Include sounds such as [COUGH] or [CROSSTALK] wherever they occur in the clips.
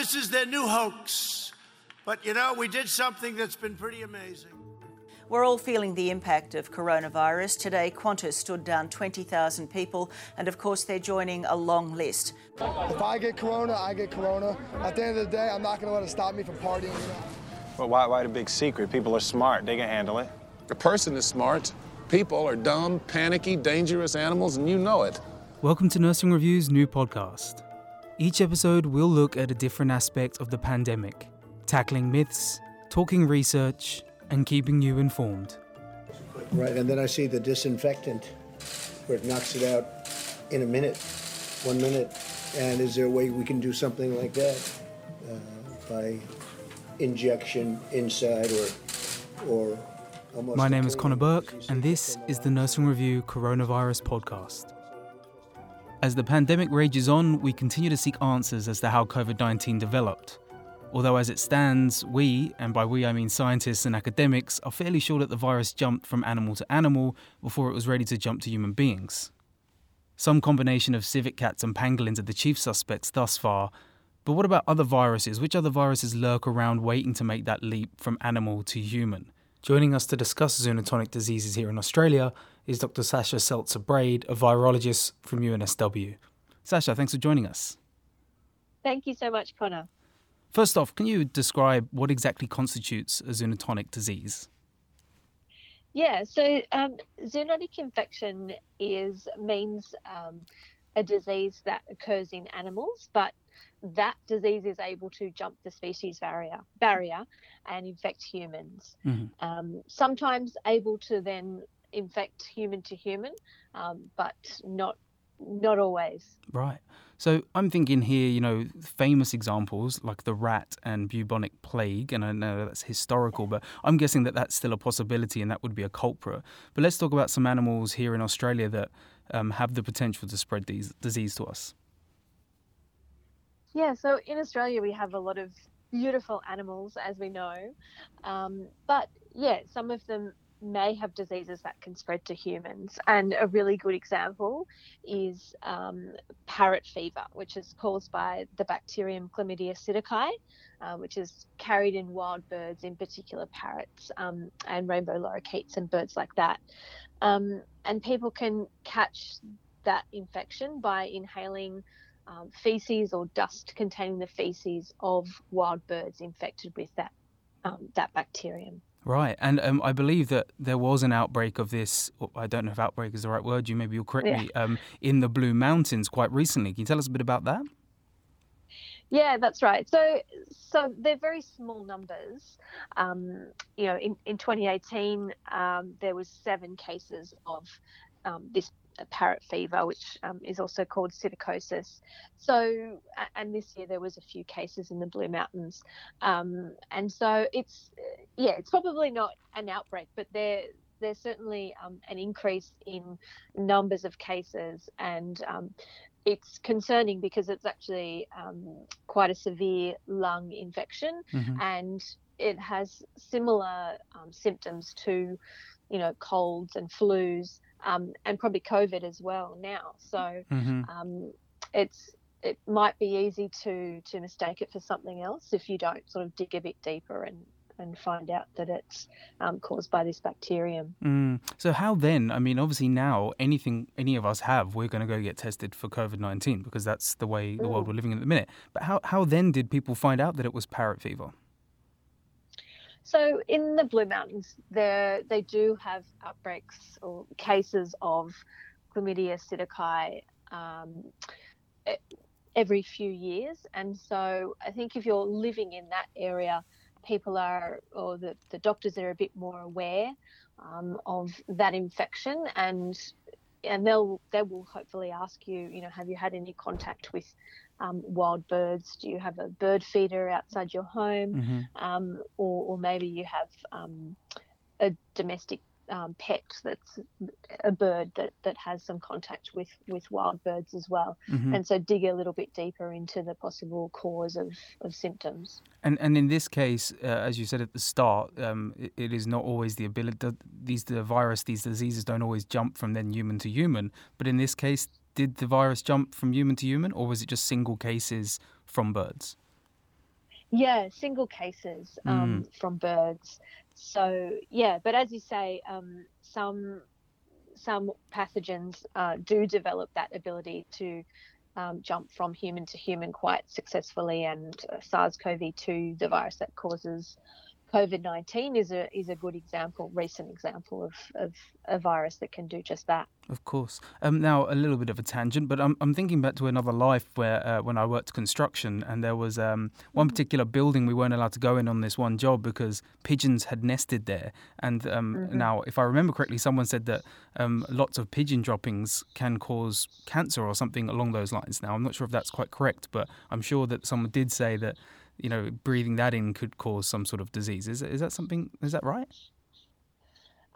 this is their new hoax. But you know, we did something that's been pretty amazing. We're all feeling the impact of coronavirus. Today, Qantas stood down 20,000 people, and of course, they're joining a long list. If I get corona, I get corona. At the end of the day, I'm not going to let it stop me from partying. You? Well, why, why the big secret? People are smart. They can handle it. A person is smart. People are dumb, panicky, dangerous animals, and you know it. Welcome to Nursing Review's new podcast. Each episode, we'll look at a different aspect of the pandemic, tackling myths, talking research, and keeping you informed. Right, and then I see the disinfectant where it knocks it out in a minute, one minute. And is there a way we can do something like that uh, by injection inside or or almost? My name is Conor Burke, and this is the Nursing Review Coronavirus Podcast. As the pandemic rages on, we continue to seek answers as to how COVID 19 developed. Although, as it stands, we, and by we I mean scientists and academics, are fairly sure that the virus jumped from animal to animal before it was ready to jump to human beings. Some combination of civet cats and pangolins are the chief suspects thus far, but what about other viruses? Which other viruses lurk around waiting to make that leap from animal to human? Joining us to discuss zoonotonic diseases here in Australia is Dr. Sacha Stelzer-Braid, a virologist from UNSW. Sacha, thanks for joining us. Thank you so much, Conor. First off, can you describe what exactly constitutes a zoonotonic disease? Yeah, so um, zoonotic infection is means um, a disease that occurs in animals, but that disease is able to jump the species barrier barrier and infect humans. Mhm. Um, sometimes able to then infect human to human, um, but not not always. Right. So I'm thinking here, you know, famous examples like the rat and bubonic plague, and I know that's historical, but I'm guessing that that's still a possibility and that would be a culprit. But let's talk about some animals here in Australia that um, have the potential to spread these disease to us. Yeah, so in Australia we have a lot of beautiful animals, as we know, um, but yeah, some of them may have diseases that can spread to humans. And a really good example is um, parrot fever, which is caused by the bacterium Chlamydia psittaci, uh, which is carried in wild birds, in particular parrots um, and rainbow lorikeets and birds like that. Um, and people can catch that infection by inhaling um, feces or dust containing the feces of wild birds infected with that um, that bacterium. Right. And um, I believe that there was an outbreak of this, I don't know if outbreak is the right word, you maybe you'll correct Yeah. me, um, in the Blue Mountains quite recently. Can you tell us a bit about that? Yeah, that's right. So, so they're very small numbers. Um, you know, in, in 2018, um, there was seven cases of um, this parrot fever, which um, is also called psittacosis. So, and this year there was a few cases in the Blue Mountains. Um, and so it's, uh, yeah, it's probably not an outbreak, but there, there's certainly um, an increase in numbers of cases and um, it's concerning because it's actually um, quite a severe lung infection Mhm. and it has similar um, symptoms to you know colds and flus um, and probably covid as well now so hmm um, it's it might be easy to to mistake it for something else if you don't sort of dig a bit deeper and and find out that it's um, caused by this bacterium Mm. So how then? I mean, obviously now anything any of us have, we're going to go get tested for COVID nineteen because that's the way the world Mm. we're living in at the minute. But how how then did people find out that it was parrot fever? So in the Blue Mountains, there they do have outbreaks or cases of chlamydia psittaci um, every few years, and so I think if you're living in that area, people are or the, the doctors are a bit more aware um, of that infection. And and they'll they will hopefully ask you you know have you had any contact with um, wild birds do you have a bird feeder outside your home hmm um, or, or maybe you have um, a domestic um, pet that's a bird that, that has some contact with, with wild birds as well. hmm And so dig a little bit deeper into the possible cause of, of symptoms. And and in this case, uh, as you said at the start, um, it, it is not always the ability. The, these the virus, these diseases don't always jump from then human to human. But in this case, did the virus jump from human to human, or was it just single cases from birds? Yeah, single cases um, from birds. So yeah, but as you say, um, some some pathogens uh, do develop that ability to um, jump from human to human quite successfully, and uh, SARS-CoV-2, the virus that causes COVID 19 is a is a good example, recent example of, of a virus that can do just that. Of course. Um, now a little bit of a tangent, but I'm I'm thinking back to another life where uh, when I worked construction and there was um, one particular building we weren't allowed to go in on this one job because pigeons had nested there. And um, now, if I remember correctly, someone said that um, lots of pigeon droppings can cause cancer or something along those lines. Now I'm not sure if that's quite correct, but I'm sure that someone did say that you know breathing that in could cause some sort of disease. Is is that something? Is that right?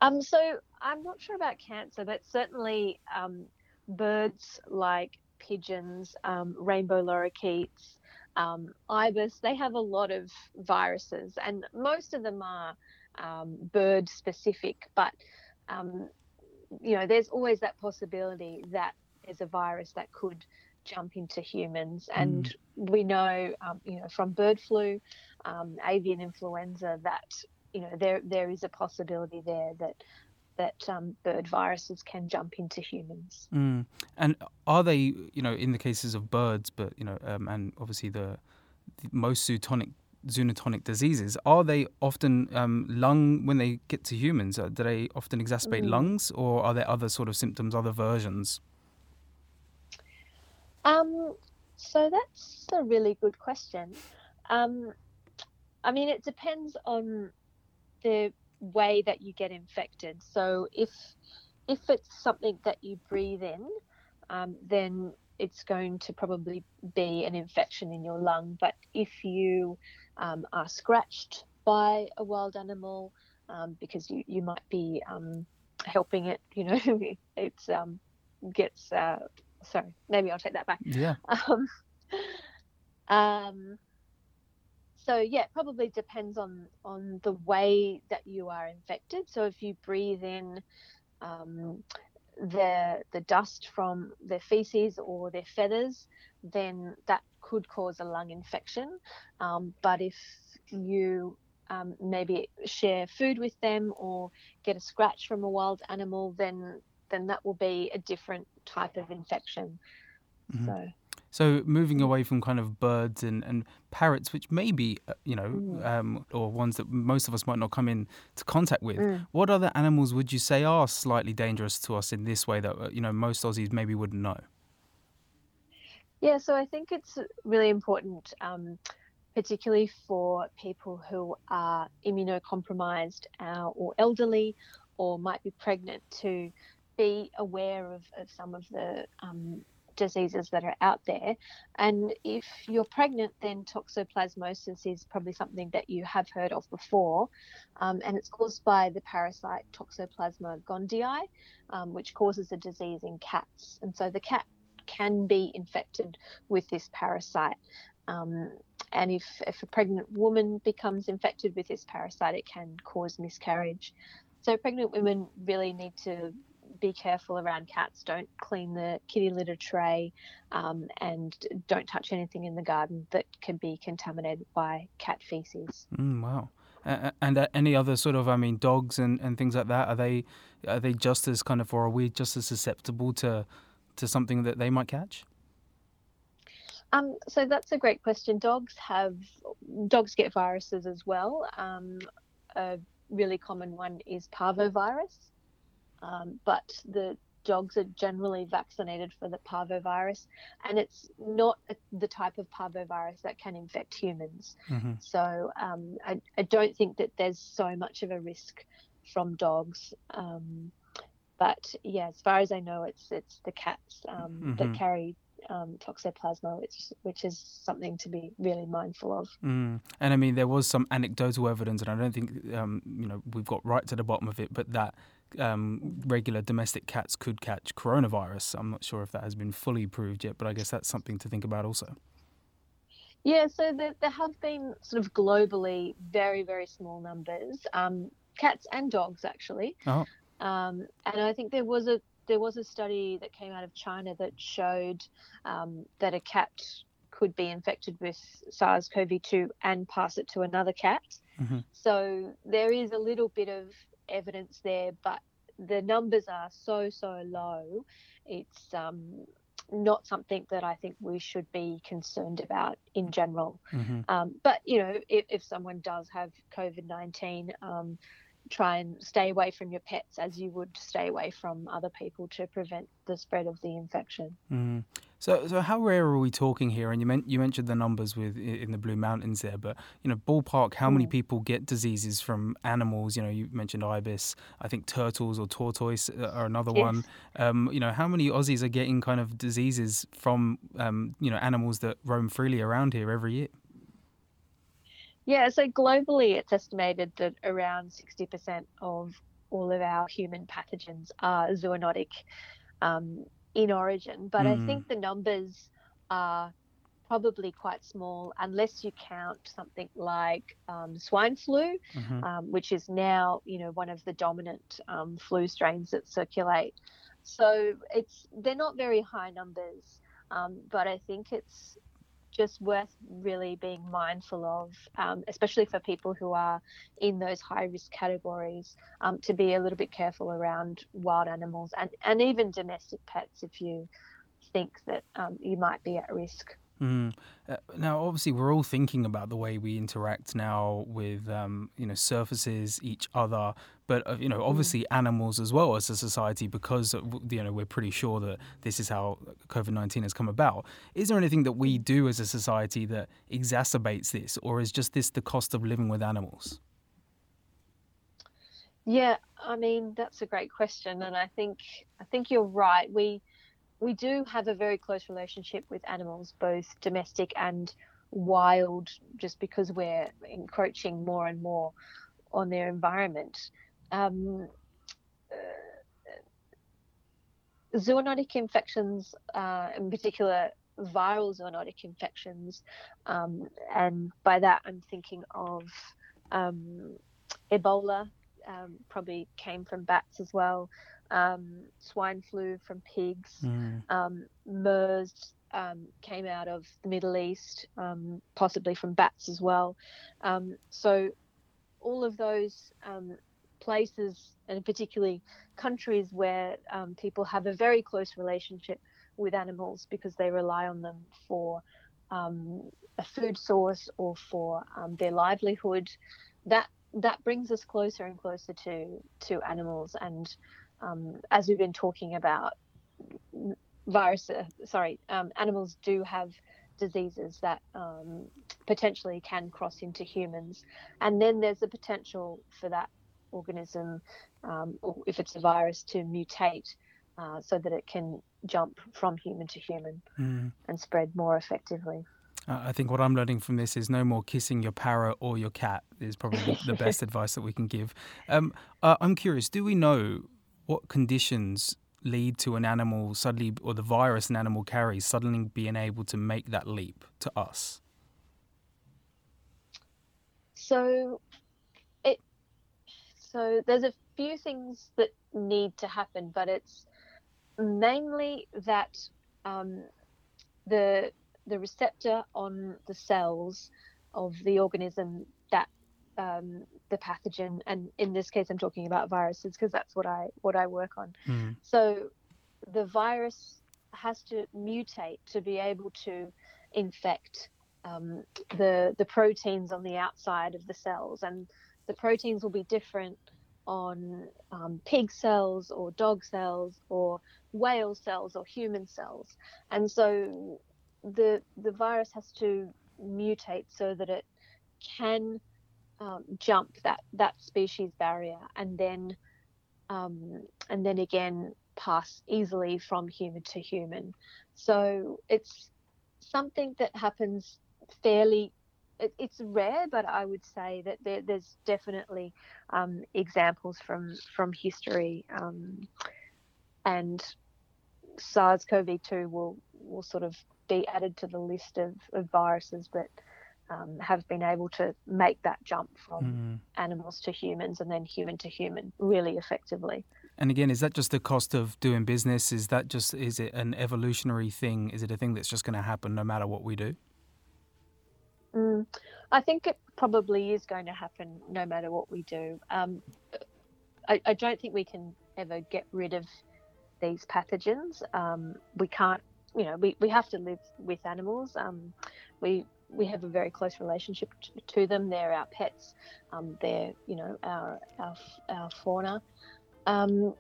Um, so I'm not sure about cancer, but certainly um, birds like pigeons, um, rainbow lorikeets, um, ibis, they have a lot of viruses, and most of them are um, bird specific. But um, you know, there's always that possibility that there's a virus that could jump into humans, and we know, um, you know, from bird flu, um, avian influenza, that you know there there is a possibility there that that um, bird viruses can jump into humans. Mm. And are they, you know, in the cases of birds, but you know, um, and obviously the, the most zootonic zoonotonic diseases, are they often um, lung when they get to humans? Uh, do they often exacerbate Mm. lungs, or are there other sort of symptoms, other versions? Um, so that's a really good question. Um, I mean, it depends on the way that you get infected. So if if it's something that you breathe in, um, then it's going to probably be an infection in your lung. But if you um, are scratched by a wild animal, um, because you, you might be um, helping it, you know, [LAUGHS] it's um, gets. Uh, sorry, maybe I'll take that back. Yeah. [LAUGHS] Um, um, so yeah, it probably depends on on the way that you are infected. So if you breathe in um, the the dust from their feces or their feathers, then that could cause a lung infection. Um, but if you um, maybe share food with them or get a scratch from a wild animal, then then that will be a different type of infection. Mhm. So. So moving away from kind of birds and, and parrots, which maybe uh, you know, Mm. um, or ones that most of us might not come in to contact with. Mm. What other animals would you say are slightly dangerous to us in this way that uh, you know most Aussies maybe wouldn't know? Yeah, so I think it's really important, um, particularly for people who are immunocompromised uh, or elderly or might be pregnant, to be aware of, of some of the um, diseases that are out there. And if you're pregnant, then toxoplasmosis is probably something that you have heard of before. Um, and it's caused by the parasite Toxoplasma gondii, um, which causes a disease in cats. And so the cat can be infected with this parasite. Um, and if, if a pregnant woman becomes infected with this parasite, it can cause miscarriage. So pregnant women really need to be careful around cats. Don't clean the kitty litter tray um, and don't touch anything in the garden that can be contaminated by cat feces. Mm, wow. Uh, and uh, any other sort of, I mean, dogs and, and things like that, are they are they just as kind of, or are we just as susceptible to to something that they might catch? Um, so that's a great question. Dogs have dogs get viruses as well. Um, a really common one is parvovirus, um, but the dogs are generally vaccinated for the parvovirus, and it's not a, the type of parvovirus that can infect humans. hmm So um, I, I don't think that there's so much of a risk from dogs. Um, but yeah, as far as I know, it's it's the cats um, that Mhm. carry um, toxoplasma, which which is something to be really mindful of. Mm. And I mean, there was some anecdotal evidence, and I don't think um, you know we've got right to the bottom of it, but that um, regular domestic cats could catch coronavirus. I'm not sure if that has been fully proved yet, but I guess that's something to think about also. Yeah, so there, there have been sort of globally very very small numbers, um, cats and dogs actually. Oh. Um, and I think there was a there was a study that came out of China that showed um, that a cat could be infected with SARS-CoV-2 and pass it to another cat. Mhm. So there is a little bit of evidence there, but the numbers are so so low. It's um, not something that I think we should be concerned about in general. Mhm. Um, but you know, if, if someone does have COVID nineteen, um, try and stay away from your pets as you would stay away from other people to prevent the spread of the infection. Mm. So, so how rare are we talking here? And you, men- you mentioned the numbers with in the Blue Mountains there, but you know, ballpark, how many Mm. people get diseases from animals? You know, you mentioned ibis. I think turtles or tortoise uh, are another Yes. one. Um, you know, how many Aussies are getting kind of diseases from um, you know animals that roam freely around here every year? Yeah, so globally, it's estimated that around 60% of all of our human pathogens are zoonotic um, in origin. But I Mm. think the numbers are probably quite small unless you count something like um, swine flu, Mhm. um, which is now, you know, one of the dominant um, flu strains that circulate. So it's they're not very high numbers, um, but I think it's just worth really being mindful of, um, especially for people who are in those high risk categories, um, to be a little bit careful around wild animals and, and even domestic pets if you think that um, you might be at risk. Mm. Uh, now, obviously, we're all thinking about the way we interact now with, um, you know, surfaces, each other, but uh, you know, obviously, animals as well as a society, because you know we're pretty sure that this is how COVID nineteen has come about. Is there anything that we do as a society that exacerbates this, or is just this the cost of living with animals? Yeah, I mean that's a great question, and I think I think you're right. We we do have a very close relationship with animals, both domestic and wild, just because we're encroaching more and more on their environment. Um, uh, zoonotic infections, uh, in particular viral zoonotic infections, um, and by that I'm thinking of um, Ebola, um, probably came from bats as well. Um, swine flu from pigs. Mm. Um, MERS um, came out of the Middle East, um, possibly from bats as well. Um, so all of those um, places, and particularly countries where um, people have a very close relationship with animals because they rely on them for um, a food source or for um, their livelihood, that that brings us closer and closer to to animals. And um, as we've been talking about, virus, uh, sorry, um, animals do have diseases that um, potentially can cross into humans, and then there's a potential for that organism, um, or if it's a virus, to mutate uh, so that it can jump from human to human Mm. and spread more effectively. Uh, I think what I'm learning from this is no more kissing your parrot or your cat is probably the, the [LAUGHS] best advice that we can give. Um, uh, I'm curious, do we know what conditions lead to an animal suddenly, or the virus an animal carries, suddenly being able to make that leap to us? So it so there's a few things that need to happen, but it's mainly that um, the the receptor on the cells of the organism that um, the pathogen, and in this case, I'm talking about viruses because that's what I what I work on. Mm. So the virus has to mutate to be able to infect um, the the proteins on the outside of the cells, and the proteins will be different on um, pig cells or dog cells or whale cells or human cells, and so the the virus has to mutate so that it can um, jump that that species barrier and then um, and then again pass easily from human to human. So it's something that happens fairly. It, it's rare, but I would say that there, there's definitely um, examples from from history, um, and SARS-CoV-2 will will sort of be added to the list of, of viruses that um, have been able to make that jump from Mm. animals to humans and then human to human really effectively. And again, is that just the cost of doing business? Is that just is it an evolutionary thing? Is it a thing that's just going to happen no matter what we do? Mm, I think it probably is going to happen no matter what we do. Um, I, I, don't think we can ever get rid of these pathogens. Um, we can't, you know, we, we have to live with animals. Um, we we have a very close relationship to, to them. They're our pets. Um, they're you know our our, our fauna. Um,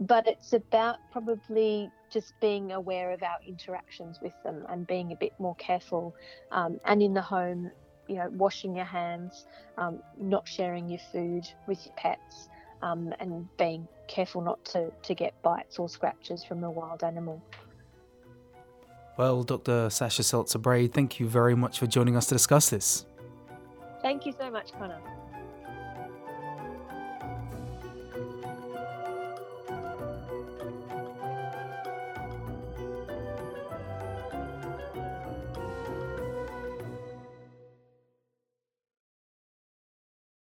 but it's about probably just being aware of our interactions with them and being a bit more careful. Um, and in the home, you know, washing your hands, um, not sharing your food with your pets, um, and being careful not to, to get bites or scratches from a wild animal. Well, Dr. Sacha Stelzer-Braid, thank you very much for joining us to discuss this. Thank you so much, Conor.